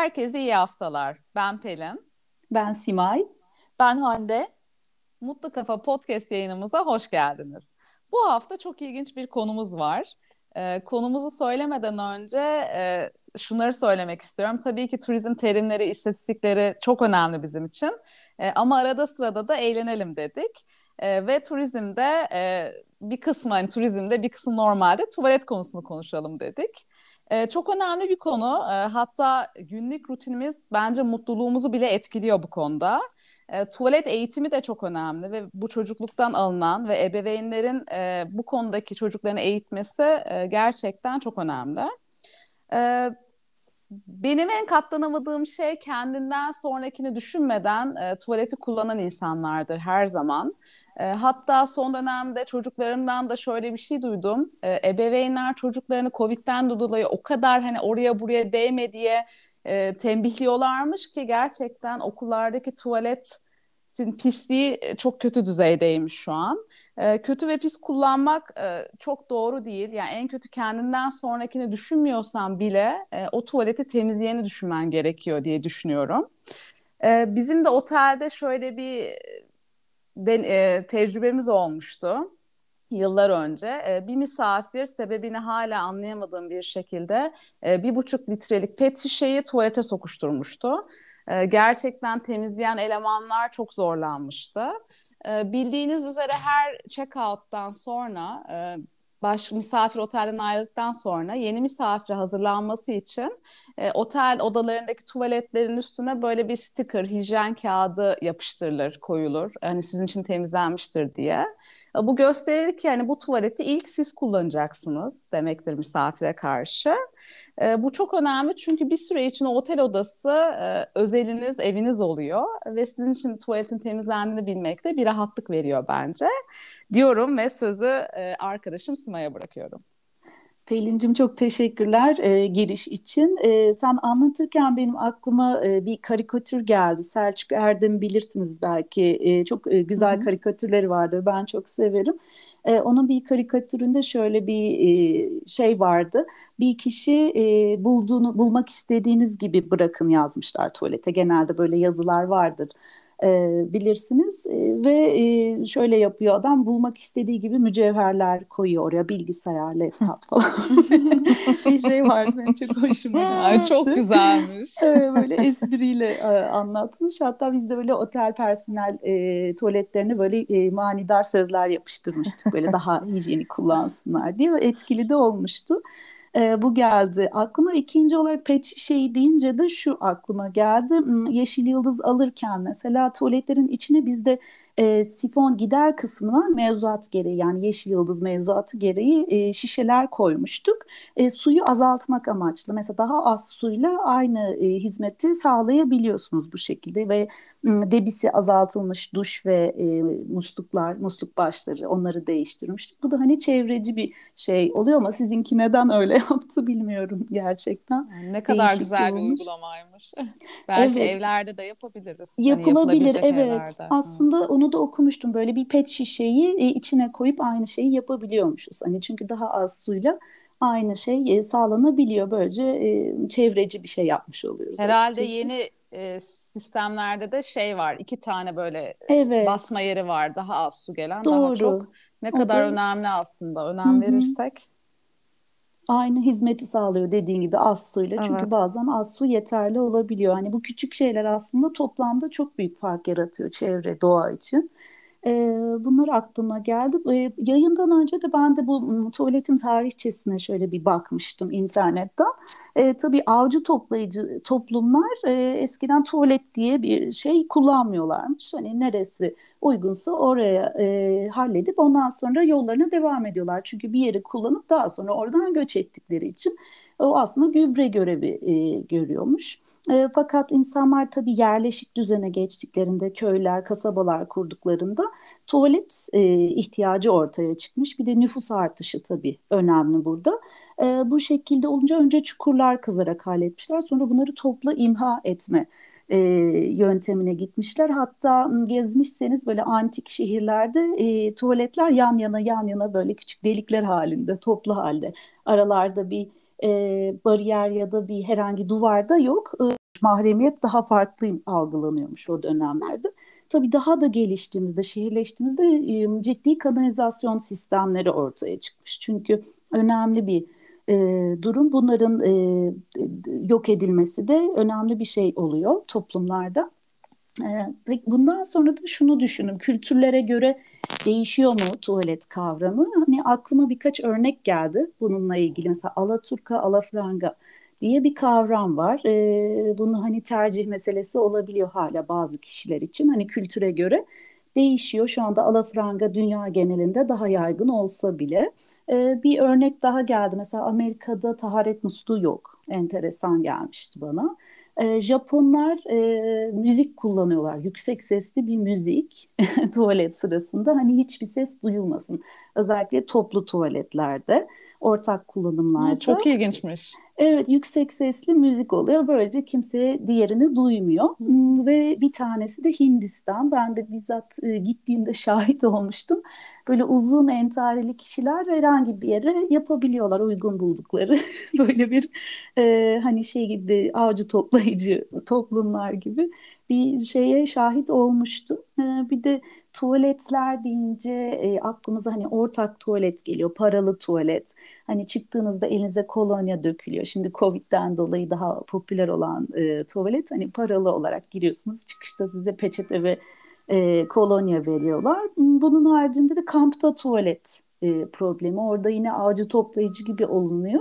Herkese iyi haftalar. Ben Pelin. Ben Simay. Ben Hande. Mutlu Kafa Podcast yayınımıza hoş geldiniz. Bu hafta çok ilginç bir konumuz var. Ee, konumuzu söylemeden önce e, şunları söylemek istiyorum. Tabii ki turizm terimleri, istatistikleri çok önemli bizim için. E, ama arada sırada da eğlenelim dedik. E, ve turizmde e, bir kısmı hani turizmde bir kısmı normalde tuvalet konusunu konuşalım dedik. E, çok önemli bir konu. E, hatta günlük rutinimiz bence mutluluğumuzu bile etkiliyor bu konuda. E, tuvalet eğitimi de çok önemli ve bu çocukluktan alınan ve ebeveynlerin e, bu konudaki çocuklarını eğitmesi e, gerçekten çok önemli. E, benim en katlanamadığım şey kendinden sonrakini düşünmeden e, tuvaleti kullanan insanlardır her zaman. E, hatta son dönemde çocuklarımdan da şöyle bir şey duydum. E, ebeveynler çocuklarını Covid'den dolayı o kadar hani oraya buraya değme diye e, tembihliyorlarmış ki gerçekten okullardaki tuvalet pisliği e, çok kötü düzeydeymiş şu an. E, kötü ve pis kullanmak e, çok doğru değil. Yani en kötü kendinden sonrakini düşünmüyorsan bile o tuvaleti temizleyeni düşünmen gerekiyor diye düşünüyorum. Bizim de otelde şöyle bir de, e, tecrübemiz olmuştu yıllar önce bir misafir sebebini hala anlayamadığım bir şekilde bir buçuk litrelik pet şişeyi tuvalete sokuşturmuştu. E, gerçekten temizleyen elemanlar çok zorlanmıştı. E, bildiğiniz üzere her check-out'tan sonra e, baş misafir otelden ayrıldıktan sonra yeni misafire hazırlanması için e, otel odalarındaki tuvaletlerin üstüne böyle bir sticker, hijyen kağıdı yapıştırılır, koyulur. Hani sizin için temizlenmiştir diye. E, bu gösterir ki yani bu tuvaleti ilk siz kullanacaksınız demektir misafire karşı. E, bu çok önemli çünkü bir süre için otel odası e, özeliniz, eviniz oluyor ve sizin için tuvaletin temizlendiğini bilmek de bir rahatlık veriyor bence. Diyorum ve sözü arkadaşım Sima'ya bırakıyorum. Pelin'cim çok teşekkürler e, giriş için. E, sen anlatırken benim aklıma e, bir karikatür geldi. Selçuk Erdem bilirsiniz belki. E, çok e, güzel Hı-hı. karikatürleri vardır. Ben çok severim. E, onun bir karikatüründe şöyle bir e, şey vardı. Bir kişi e, bulduğunu bulmak istediğiniz gibi bırakın yazmışlar tuvalete. Genelde böyle yazılar vardır e, bilirsiniz. E, ve e, şöyle yapıyor adam bulmak istediği gibi mücevherler koyuyor oraya bilgisayar, laptop falan. Bir şey vardı benim çok hoşuma gelmişti. çok güzelmiş. e, böyle espriyle e, anlatmış. Hatta biz de böyle otel personel e, tuvaletlerine böyle e, manidar sözler yapıştırmıştık. Böyle daha hijyenik kullansınlar diye. Etkili de olmuştu e, bu geldi. Aklıma ikinci olarak pet şey deyince de şu aklıma geldi. Hmm, Yeşil yıldız alırken mesela tuvaletlerin içine bizde e, sifon gider kısmına mevzuat gereği yani yeşil yıldız mevzuatı gereği e, şişeler koymuştuk. E, suyu azaltmak amaçlı. Mesela daha az suyla aynı e, hizmeti sağlayabiliyorsunuz bu şekilde ve debisi azaltılmış duş ve e, musluklar, musluk başları onları değiştirmiştik. Bu da hani çevreci bir şey oluyor ama sizinki neden öyle yaptı bilmiyorum gerçekten. Yani ne kadar Değişik güzel olmuş. bir uygulamaymış. Belki evet. evlerde de yapabiliriz. Hani Yapılabilir hani evet. Evlerde. Aslında Hı. onu da okumuştum. Böyle bir pet şişeyi e, içine koyup aynı şeyi yapabiliyormuşuz. Hani çünkü daha az suyla aynı şey e, sağlanabiliyor. Böylece e, çevreci bir şey yapmış oluyoruz. Herhalde açıkçası. yeni e, sistemlerde de şey var. iki tane böyle evet. basma yeri var. Daha az su gelen, Doğru. daha çok. Ne kadar da... önemli aslında. Önem Hı-hı. verirsek. Aynı hizmeti sağlıyor dediğin gibi az suyla. Evet. Çünkü bazen az su yeterli olabiliyor. Hani bu küçük şeyler aslında toplamda çok büyük fark yaratıyor çevre, doğa için. E, bunlar aklıma geldi. E, yayından önce de ben de bu tuvaletin tarihçesine şöyle bir bakmıştım internetten. E, tabii avcı toplayıcı toplumlar e, eskiden tuvalet diye bir şey kullanmıyorlarmış. Hani neresi uygunsa oraya e, halledip ondan sonra yollarına devam ediyorlar. Çünkü bir yeri kullanıp daha sonra oradan göç ettikleri için o aslında gübre görevi e, görüyormuş. E, fakat insanlar tabii yerleşik düzene geçtiklerinde köyler, kasabalar kurduklarında tuvalet e, ihtiyacı ortaya çıkmış. Bir de nüfus artışı tabii önemli burada. E, bu şekilde olunca önce çukurlar kazarak halletmişler. Sonra bunları topla imha etme e, yöntemine gitmişler. Hatta gezmişseniz böyle antik şehirlerde e, tuvaletler yan yana yan yana böyle küçük delikler halinde, toplu halde. Aralarda bir e, bariyer ya da bir herhangi duvarda yok. E, mahremiyet daha farklı algılanıyormuş o dönemlerde. Tabii daha da geliştiğimizde, şehirleştiğimizde e, ciddi kanalizasyon sistemleri ortaya çıkmış. Çünkü önemli bir e, durum. Bunların e, yok edilmesi de önemli bir şey oluyor toplumlarda. E, bundan sonra da şunu düşünün, kültürlere göre değişiyor mu tuvalet kavramı? Hani aklıma birkaç örnek geldi bununla ilgili. Mesela Alaturka, Alafranga diye bir kavram var. E, bunu hani tercih meselesi olabiliyor hala bazı kişiler için. Hani kültüre göre değişiyor. Şu anda alafranga dünya genelinde daha yaygın olsa bile. E, bir örnek daha geldi. Mesela Amerika'da taharet musluğu yok. Enteresan gelmişti bana. E, Japonlar e, müzik kullanıyorlar. Yüksek sesli bir müzik tuvalet sırasında. Hani hiçbir ses duyulmasın. Özellikle toplu tuvaletlerde ortak kullanımlarda. Çok ilginçmiş. Evet yüksek sesli müzik oluyor. Böylece kimse diğerini duymuyor. Hmm, ve bir tanesi de Hindistan. Ben de bizzat e, gittiğimde şahit olmuştum. Böyle uzun entareli kişiler herhangi bir yere yapabiliyorlar uygun buldukları. Böyle bir e, hani şey gibi avcı toplayıcı toplumlar gibi bir şeye şahit olmuştum. E, bir de tuvaletler deyince e, aklımıza hani ortak tuvalet geliyor, paralı tuvalet. Hani çıktığınızda elinize kolonya dökülüyor. Şimdi Covid'den dolayı daha popüler olan e, tuvalet hani paralı olarak giriyorsunuz. Çıkışta size peçete ve e, kolonya veriyorlar. Bunun haricinde de kampta tuvalet e, problemi. Orada yine avcı toplayıcı gibi olunuyor.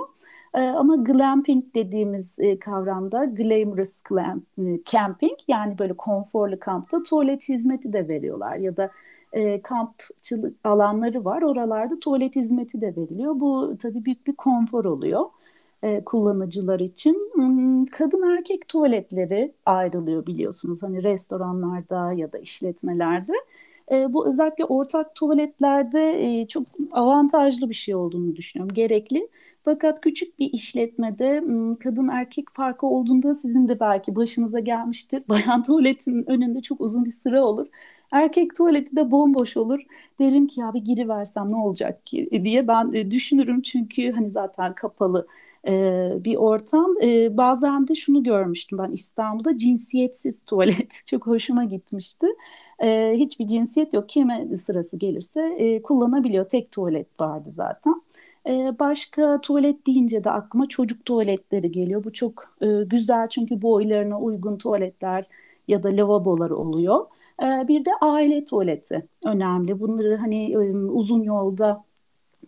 E, ama glamping dediğimiz e, kavramda glamorous glam, e, camping yani böyle konforlu kampta tuvalet hizmeti de veriyorlar ya da e, kampçılık alanları var oralarda tuvalet hizmeti de veriliyor. Bu tabii büyük bir konfor oluyor e, kullanıcılar için. Hmm, kadın erkek tuvaletleri ayrılıyor biliyorsunuz hani restoranlarda ya da işletmelerde. Bu özellikle ortak tuvaletlerde çok avantajlı bir şey olduğunu düşünüyorum, gerekli. Fakat küçük bir işletmede kadın erkek farkı olduğunda sizin de belki başınıza gelmiştir. Bayan tuvaletin önünde çok uzun bir sıra olur. Erkek tuvaleti de bomboş olur. Derim ki ya bir giriversem ne olacak ki diye ben e, düşünürüm. Çünkü hani zaten kapalı e, bir ortam. E, bazen de şunu görmüştüm ben İstanbul'da cinsiyetsiz tuvalet. Çok hoşuma gitmişti. hiçbir cinsiyet yok. Kime sırası gelirse kullanabiliyor. Tek tuvalet vardı zaten. Ee, başka tuvalet deyince de aklıma çocuk tuvaletleri geliyor. Bu çok e, güzel çünkü boylarına uygun tuvaletler ya da lavabolar oluyor. Ee, bir de aile tuvaleti önemli. Bunları hani e, uzun yolda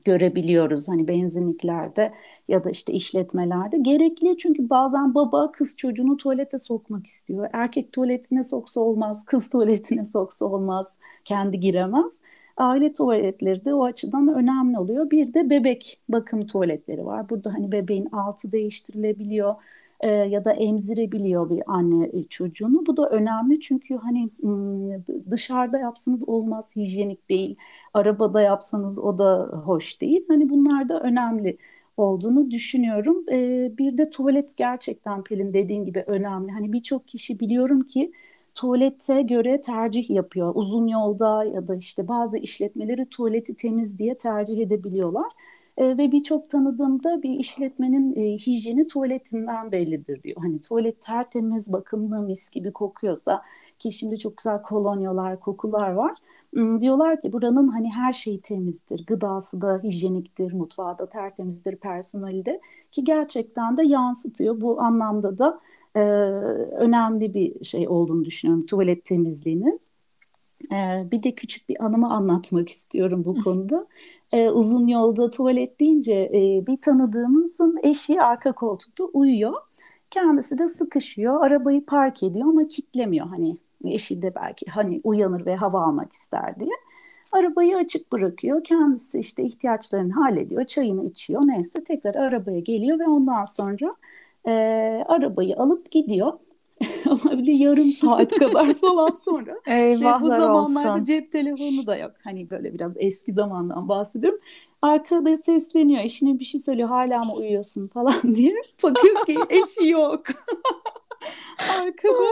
görebiliyoruz hani benzinliklerde ya da işte işletmelerde gerekli çünkü bazen baba kız çocuğunu tuvalete sokmak istiyor. Erkek tuvaletine soksa olmaz, kız tuvaletine soksa olmaz, kendi giremez aile tuvaletleri de o açıdan önemli oluyor. Bir de bebek bakım tuvaletleri var. Burada hani bebeğin altı değiştirilebiliyor e, ya da emzirebiliyor bir anne e, çocuğunu. Bu da önemli çünkü hani dışarıda yapsanız olmaz, hijyenik değil. Arabada yapsanız o da hoş değil. Hani bunlar da önemli olduğunu düşünüyorum. E, bir de tuvalet gerçekten Pelin dediğin gibi önemli. Hani birçok kişi biliyorum ki tuvalete göre tercih yapıyor. Uzun yolda ya da işte bazı işletmeleri tuvaleti temiz diye tercih edebiliyorlar. E, ve birçok tanıdığımda bir işletmenin e, hijyeni tuvaletinden bellidir diyor. Hani tuvalet tertemiz, bakımlı, mis gibi kokuyorsa ki şimdi çok güzel kolonyalar, kokular var. Hmm, diyorlar ki buranın hani her şeyi temizdir. Gıdası da hijyeniktir, mutfağı da tertemizdir, personeli de ki gerçekten de yansıtıyor. Bu anlamda da e, önemli bir şey olduğunu düşünüyorum tuvalet temizliğinin. E, bir de küçük bir anımı anlatmak istiyorum bu konuda. E, uzun yolda tuvalet deyince e, bir tanıdığımızın eşi arka koltukta uyuyor. Kendisi de sıkışıyor, arabayı park ediyor ama kitlemiyor. Hani eşi de belki hani uyanır ve hava almak ister diye. Arabayı açık bırakıyor. Kendisi işte ihtiyaçlarını hallediyor, çayını içiyor. Neyse tekrar arabaya geliyor ve ondan sonra e, arabayı alıp gidiyor. Olabilir yarım saat kadar falan sonra. Eyvahlar bu zamanlarda olsun. cep telefonu da yok. Hani böyle biraz eski zamandan bahsediyorum. Arkada sesleniyor. Eşine bir şey söylüyor. Hala mı uyuyorsun falan diye. Bakıyor ki eşi yok. Arkada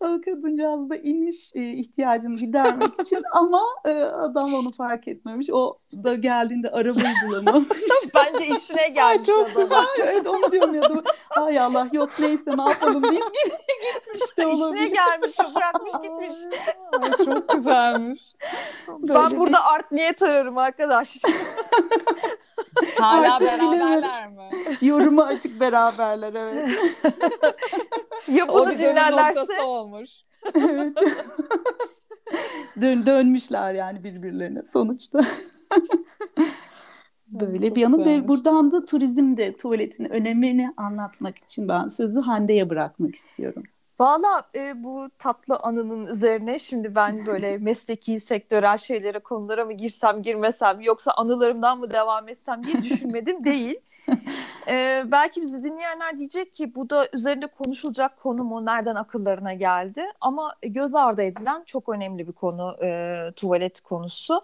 o kadıncağız da inmiş e, ihtiyacını gidermek için ama e, adam onu fark etmemiş. O da geldiğinde arabayı bulamamış. Bence işine gelmiş. çok adama. güzel. Evet onu diyorum ya da ay Allah yok neyse ne yapalım deyip gitmiş de İşine olabilir. gelmiş, o bırakmış gitmiş. Ay, çok güzelmiş. Böyle ben bir- burada art niyet ararım arkadaş. Hala Artık beraberler mi? Yorumu açık beraberler evet. ya O bir dönüm dinlerlerse noktası olmuş. evet. Dön, dönmüşler yani birbirlerine sonuçta. Böyle bir yanı ve buradan da turizmde tuvaletin önemini anlatmak için ben sözü Hande'ye bırakmak istiyorum. Valla e, bu tatlı anının üzerine şimdi ben böyle mesleki sektörel şeylere konulara mı girsem girmesem yoksa anılarımdan mı devam etsem diye düşünmedim değil. E, belki bizi dinleyenler diyecek ki bu da üzerinde konuşulacak konu mu nereden akıllarına geldi ama göz ardı edilen çok önemli bir konu e, tuvalet konusu.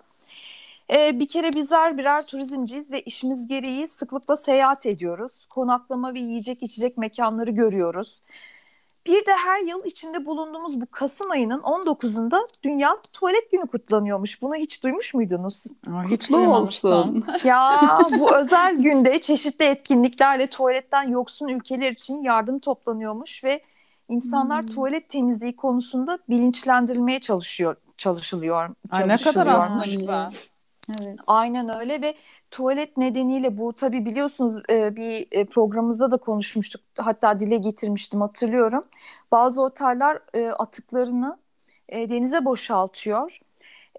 E, bir kere bizler birer turizmciyiz ve işimiz gereği sıklıkla seyahat ediyoruz. Konaklama ve yiyecek içecek mekanları görüyoruz. Bir de her yıl içinde bulunduğumuz bu Kasım ayının 19'unda Dünya Tuvalet Günü kutlanıyormuş. Bunu hiç duymuş muydunuz? Ay, Hiç Kutlu duymamıştım. olsun. Ya bu özel günde çeşitli etkinliklerle tuvaletten yoksun ülkeler için yardım toplanıyormuş ve insanlar Hmm. tuvalet temizliği konusunda bilinçlendirilmeye çalışıyor çalışılıyor. Ay, ne kadar aslında güzel. Evet. Aynen öyle ve tuvalet nedeniyle bu tabii biliyorsunuz e, bir e, programımızda da konuşmuştuk. Hatta dile getirmiştim hatırlıyorum. Bazı oteller e, atıklarını e, denize boşaltıyor.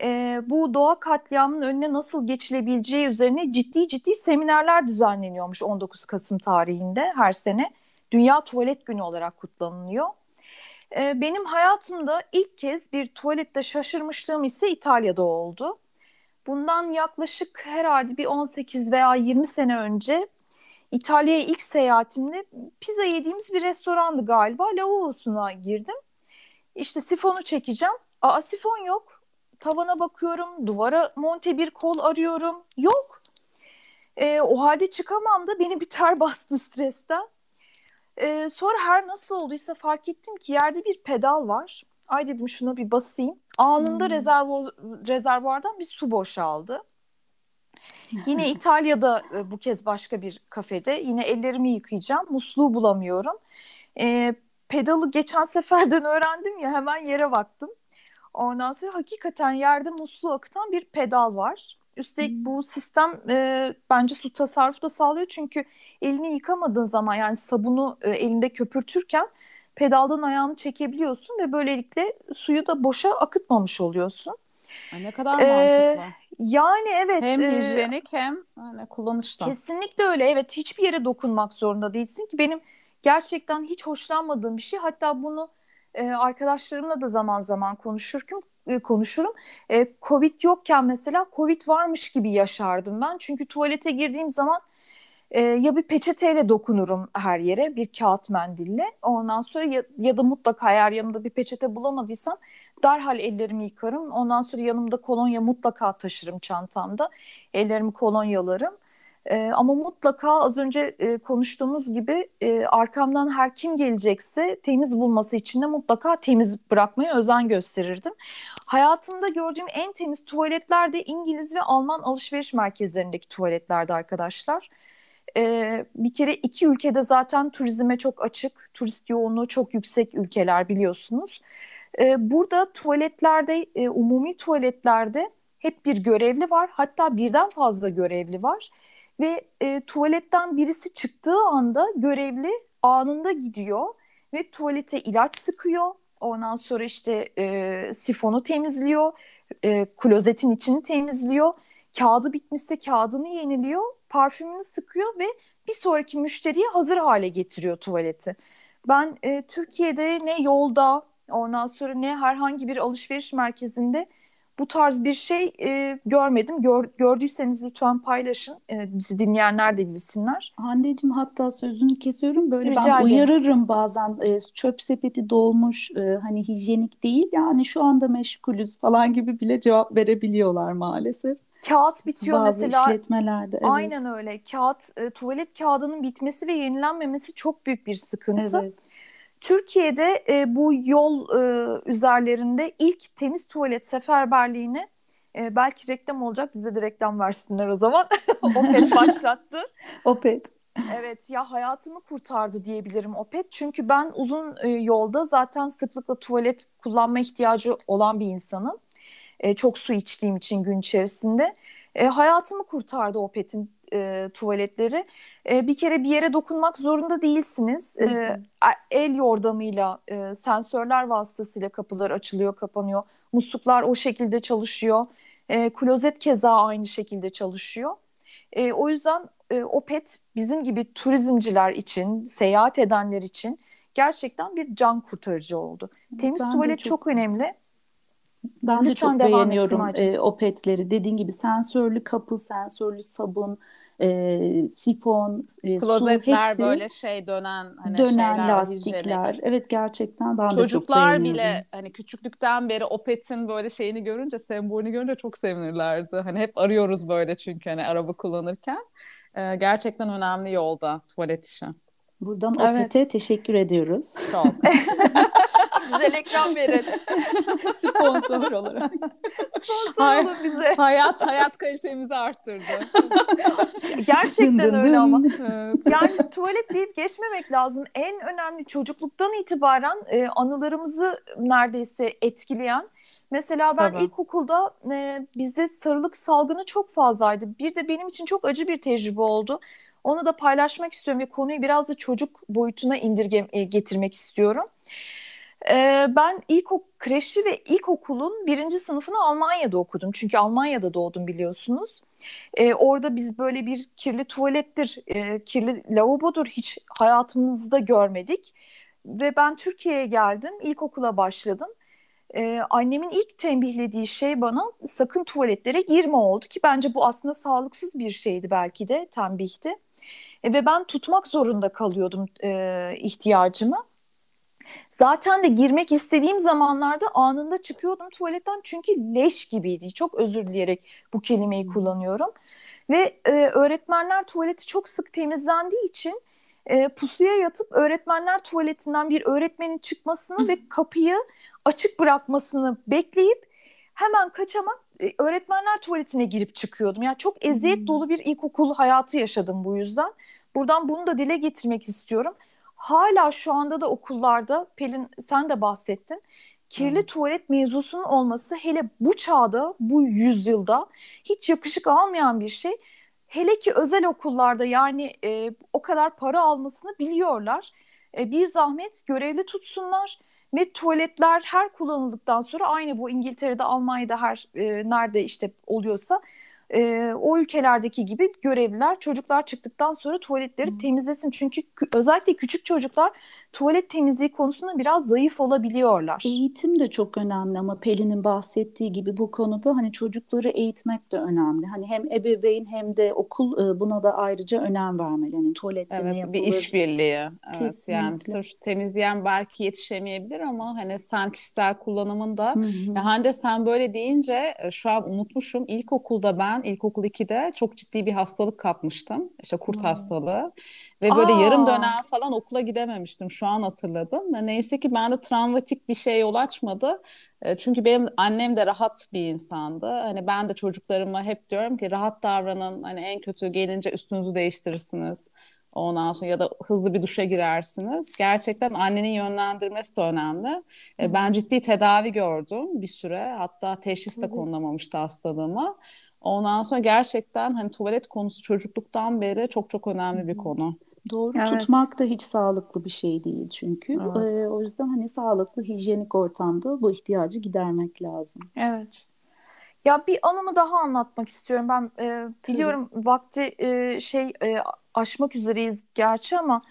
E, bu doğa katliamının önüne nasıl geçilebileceği üzerine ciddi ciddi seminerler düzenleniyormuş 19 Kasım tarihinde her sene. Dünya Tuvalet Günü olarak kutlanılıyor. E, benim hayatımda ilk kez bir tuvalette şaşırmışlığım ise İtalya'da oldu. Bundan yaklaşık herhalde bir 18 veya 20 sene önce İtalya'ya ilk seyahatimde pizza yediğimiz bir restorandı galiba. Lavabosuna girdim. İşte sifonu çekeceğim. Aa sifon yok. Tavana bakıyorum. Duvara monte bir kol arıyorum. Yok. Ee, o halde çıkamam da beni bir ter bastı stresten. Ee, sonra her nasıl olduysa fark ettim ki yerde bir pedal var. Ay dedim şuna bir basayım. Anında Hmm. rezervo rezervuardan bir su boşaldı. Yine İtalya'da e, bu kez başka bir kafede yine ellerimi yıkayacağım. Musluğu bulamıyorum. E, pedalı geçen seferden öğrendim ya hemen yere baktım. Ondan sonra hakikaten yerde musluğu akıtan bir pedal var. Üstelik Hmm. bu sistem e, bence su tasarrufu da sağlıyor çünkü elini yıkamadığın zaman yani sabunu e, elinde köpürtürken pedaldan ayağını çekebiliyorsun ve böylelikle suyu da boşa akıtmamış oluyorsun. Ne kadar Ee, mantıklı. Yani evet. Hem e, hijyenik hem hani kullanışlı. Kesinlikle öyle. Evet, hiçbir yere dokunmak zorunda değilsin ki benim gerçekten hiç hoşlanmadığım bir şey. Hatta bunu e, arkadaşlarımla da zaman zaman konuşurken e, konuşurum. E, Covid yokken mesela Covid varmış gibi yaşardım ben. Çünkü tuvalete girdiğim zaman e, ya bir peçeteyle dokunurum her yere, bir kağıt mendille. Ondan sonra ya, ya da mutlaka eğer yanımda bir peçete bulamadıysam derhal ellerimi yıkarım. Ondan sonra yanımda kolonya mutlaka taşırım çantamda. Ellerimi kolonyalarım. Ee, ama mutlaka az önce e, konuştuğumuz gibi e, arkamdan her kim gelecekse temiz bulması için de mutlaka temiz bırakmaya özen gösterirdim. Hayatımda gördüğüm en temiz tuvaletler de İngiliz ve Alman alışveriş merkezlerindeki tuvaletlerdi arkadaşlar. Ee, bir kere iki ülkede zaten turizme çok açık, turist yoğunluğu çok yüksek ülkeler biliyorsunuz. Ee, burada tuvaletlerde, e, umumi tuvaletlerde hep bir görevli var. Hatta birden fazla görevli var. Ve e, tuvaletten birisi çıktığı anda görevli anında gidiyor ve tuvalete ilaç sıkıyor. Ondan sonra işte e, sifonu temizliyor, e, klozetin içini temizliyor. Kağıdı bitmişse kağıdını yeniliyor, parfümünü sıkıyor ve bir sonraki müşteriye hazır hale getiriyor tuvaleti. Ben e, Türkiye'de ne yolda, ondan sonra ne herhangi bir alışveriş merkezinde bu tarz bir şey e, görmedim. Gör, gördüyseniz lütfen paylaşın. E, bizi dinleyenler de bilsinler. Hande'cim hatta sözünü kesiyorum. Böyle Rica ben uyarırım bazen e, çöp sepeti dolmuş e, hani hijyenik değil yani şu anda meşgulüz falan gibi bile cevap verebiliyorlar maalesef. Kağıt bitiyor Bazı mesela. işletmelerde. Evet. Aynen öyle. Kağıt, e, tuvalet kağıdının bitmesi ve yenilenmemesi çok büyük bir sıkıntı. Evet. Türkiye'de e, bu yol e, üzerlerinde ilk temiz tuvalet seferberliğini e, belki reklam olacak bize de reklam versinler o zaman. Opet başlattı. Opet. Evet ya hayatımı kurtardı diyebilirim Opet. Çünkü ben uzun e, yolda zaten sıklıkla tuvalet kullanma ihtiyacı olan bir insanım. E, çok su içtiğim için gün içerisinde. E, hayatımı kurtardı Opet'in e, tuvaletleri. E, bir kere bir yere dokunmak zorunda değilsiniz. E, el yordamıyla, e, sensörler vasıtasıyla kapılar açılıyor, kapanıyor. Musluklar o şekilde çalışıyor. E, klozet keza aynı şekilde çalışıyor. E, o yüzden e, Opet bizim gibi turizmciler için, seyahat edenler için gerçekten bir can kurtarıcı oldu. Temiz ben tuvalet çok, çok önemli. Ben Lütfen de çok beğeniyorum e, Opet'leri. Dediğin gibi sensörlü kapı, sensörlü sabun, e, sifon, e, Klozetler su hepsi böyle şey dönen hani dönen şeyler, lastikler. hijyenik. Evet gerçekten ben Çocuklar de çok bile hani küçüklükten beri Opet'in böyle şeyini görünce, sembolünü görünce çok sevinirlerdi. Hani hep arıyoruz böyle çünkü hani araba kullanırken. E, gerçekten önemli yolda tuvalet işi. Buradan evet. Opet'e teşekkür ediyoruz. Çok. bize reklam verin. Sponsor olarak. Sponsor Hay- olun bize. Hayat hayat kalitemizi arttırdı. Gerçekten dın dın öyle dın. ama. Yani tuvalet deyip geçmemek lazım. En önemli çocukluktan itibaren e, anılarımızı neredeyse etkileyen Mesela ben Tabii. ilkokulda e, bizde sarılık salgını çok fazlaydı. Bir de benim için çok acı bir tecrübe oldu. Onu da paylaşmak istiyorum ve konuyu biraz da çocuk boyutuna indirge e, getirmek istiyorum. Ee, ben ilk kreşi ve ilkokulun birinci sınıfını Almanya'da okudum. Çünkü Almanya'da doğdum biliyorsunuz. Ee, orada biz böyle bir kirli tuvalettir, e, kirli lavabodur hiç hayatımızda görmedik. Ve ben Türkiye'ye geldim, ilkokula başladım. Ee, annemin ilk tembihlediği şey bana sakın tuvaletlere girme oldu ki bence bu aslında sağlıksız bir şeydi belki de tembihti. E, ve ben tutmak zorunda kalıyordum e, ihtiyacımı. Zaten de girmek istediğim zamanlarda anında çıkıyordum tuvaletten çünkü leş gibiydi. Çok özür dileyerek bu kelimeyi kullanıyorum. Ve e, öğretmenler tuvaleti çok sık temizlendiği için e, pusuya yatıp öğretmenler tuvaletinden bir öğretmenin çıkmasını ve kapıyı açık bırakmasını bekleyip hemen kaçamak e, öğretmenler tuvaletine girip çıkıyordum. Yani çok eziyet dolu bir ilkokul hayatı yaşadım bu yüzden. Buradan bunu da dile getirmek istiyorum hala şu anda da okullarda Pelin sen de bahsettin. Kirli evet. tuvalet mevzusunun olması hele bu çağda, bu yüzyılda hiç yakışık almayan bir şey. Hele ki özel okullarda yani e, o kadar para almasını biliyorlar. E, bir zahmet görevli tutsunlar ve tuvaletler her kullanıldıktan sonra aynı bu İngiltere'de, Almanya'da her e, nerede işte oluyorsa e, o ülkelerdeki gibi görevliler çocuklar çıktıktan sonra tuvaletleri hmm. temizlesin. Çünkü özellikle küçük çocuklar tuvalet temizliği konusunda biraz zayıf olabiliyorlar. Eğitim de çok önemli ama Pelin'in bahsettiği gibi bu konuda hani çocukları eğitmek de önemli. Hani hem ebeveyn hem de okul e, buna da ayrıca önem vermeli. Hani tuvalette evet, ne yapılır? bir işbirliği. Evet yani sırf temizleyen belki yetişemeyebilir ama hani sen kişisel kullanımında hı Hande sen böyle deyince e, şu an unutmuşum. İlkokulda ben ilkokul 2'de çok ciddi bir hastalık kapmıştım. İşte kurt hmm. hastalığı. Ve böyle Aa. yarım dönem falan okula gidememiştim. Şu an hatırladım. Neyse ki bende travmatik bir şey yol açmadı. E, çünkü benim annem de rahat bir insandı. Hani ben de çocuklarıma hep diyorum ki rahat davranın. Hani en kötü gelince üstünüzü değiştirirsiniz. Ondan sonra ya da hızlı bir duşa girersiniz. Gerçekten annenin yönlendirmesi de önemli. E, ben ciddi tedavi gördüm bir süre. Hatta teşhis de konulamamıştı hastalığıma. Ondan sonra gerçekten hani tuvalet konusu çocukluktan beri çok çok önemli bir konu. Doğru evet. tutmak da hiç sağlıklı bir şey değil çünkü. Evet. Ee, o yüzden hani sağlıklı hijyenik ortamda bu ihtiyacı gidermek lazım. Evet. Ya bir anımı daha anlatmak istiyorum. Ben e, biliyorum Tabii. vakti e, şey e, aşmak üzereyiz gerçi ama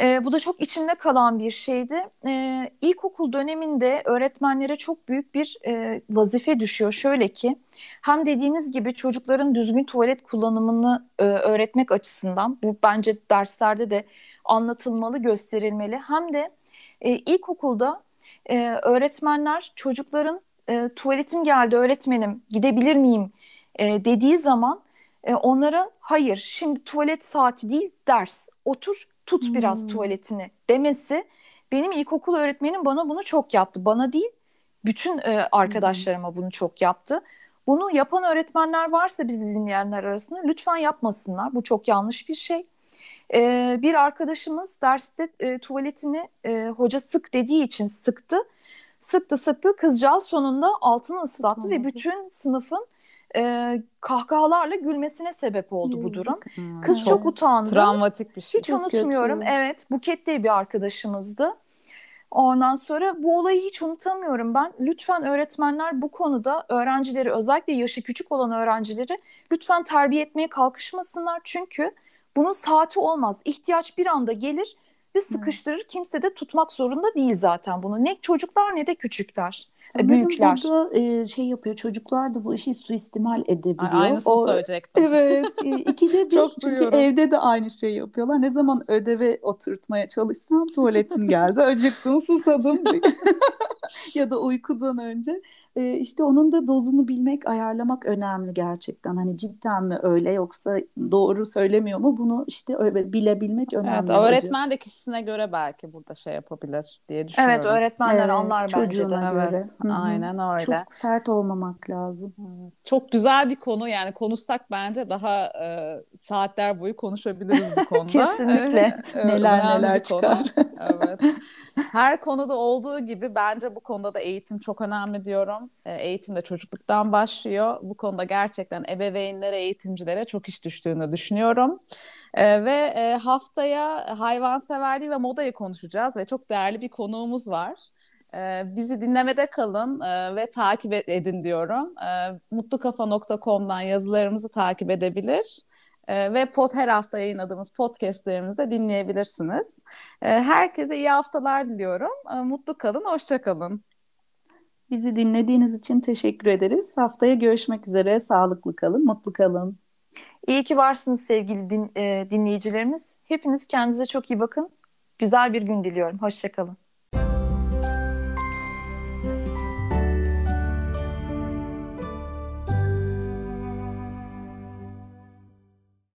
e, bu da çok içimde kalan bir şeydi. E, ilkokul döneminde öğretmenlere çok büyük bir e, vazife düşüyor. Şöyle ki hem dediğiniz gibi çocukların düzgün tuvalet kullanımını e, öğretmek açısından bu bence derslerde de anlatılmalı, gösterilmeli. Hem de e, ilkokulda e, öğretmenler çocukların e, tuvaletim geldi öğretmenim gidebilir miyim e, dediği zaman e, onlara hayır şimdi tuvalet saati değil ders otur tut biraz hmm. tuvaletini demesi Benim ilkokul öğretmenim bana bunu çok yaptı. Bana değil, bütün e, arkadaşlarıma bunu çok yaptı. Bunu yapan öğretmenler varsa bizi dinleyenler arasında lütfen yapmasınlar. Bu çok yanlış bir şey. Ee, bir arkadaşımız derste e, tuvaletini e, hoca sık dediği için sıktı. Sıktı sıktı kızcağız sonunda altını ıslattı ve bütün sınıfın e, kahkahalarla gülmesine sebep oldu bu durum. Hmm. Kız çok, çok utandı. Travmatik bir şey. Hiç çok unutmuyorum. Kötü. Evet Buket diye bir arkadaşımızdı. Ondan sonra bu olayı hiç unutamıyorum ben. Lütfen öğretmenler bu konuda öğrencileri özellikle yaşı küçük olan öğrencileri lütfen terbiye etmeye kalkışmasınlar. Çünkü bunun saati olmaz. İhtiyaç bir anda gelir ve sıkıştırır. Evet. Kimse de tutmak zorunda değil zaten bunu. Ne çocuklar ne de küçükler, e, Sanırım büyükler. burada e, şey yapıyor çocuklar da bu işi suistimal edebiliyor. Aynısını o, söyleyecektim. Evet. E, ikide bir Çok çünkü duyuyorum. evde de aynı şeyi yapıyorlar. Ne zaman ödeve oturtmaya çalışsam tuvaletim geldi. Acıktım, susadım. ya da uykudan önce e, işte onun da dozunu bilmek, ayarlamak önemli gerçekten. Hani cidden mi öyle yoksa doğru söylemiyor mu bunu işte öyle bilebilmek önemli. Evet, öğretmen de kişisine göre belki burada şey yapabilir diye düşünüyorum. Evet, öğretmenler evet, anlar bence de. Göre. Evet, aynen öyle. Çok sert olmamak lazım. Evet. Çok güzel bir konu yani konuşsak bence daha e, saatler boyu konuşabiliriz bu konuda. Kesinlikle. neler neler çıkar. evet. Her konuda olduğu gibi bence bu konuda da eğitim çok önemli diyorum. E, eğitim de çocukluktan başlıyor. Bu konuda gerçekten ebeveynlere, eğitimcilere çok iş düştüğünü düşünüyorum. E, ve e, haftaya hayvanseverliği ve modayı konuşacağız ve çok değerli bir konuğumuz var. Bizi dinlemede kalın ve takip edin diyorum. Mutlukafa.com'dan yazılarımızı takip edebilir ve pod her hafta yayınladığımız podcastlerimizi de dinleyebilirsiniz. Herkese iyi haftalar diliyorum. Mutlu kalın, hoşça kalın. Bizi dinlediğiniz için teşekkür ederiz. Haftaya görüşmek üzere. Sağlıklı kalın, mutlu kalın. İyi ki varsınız sevgili din, e, dinleyicilerimiz. Hepiniz kendinize çok iyi bakın. Güzel bir gün diliyorum. Hoşçakalın.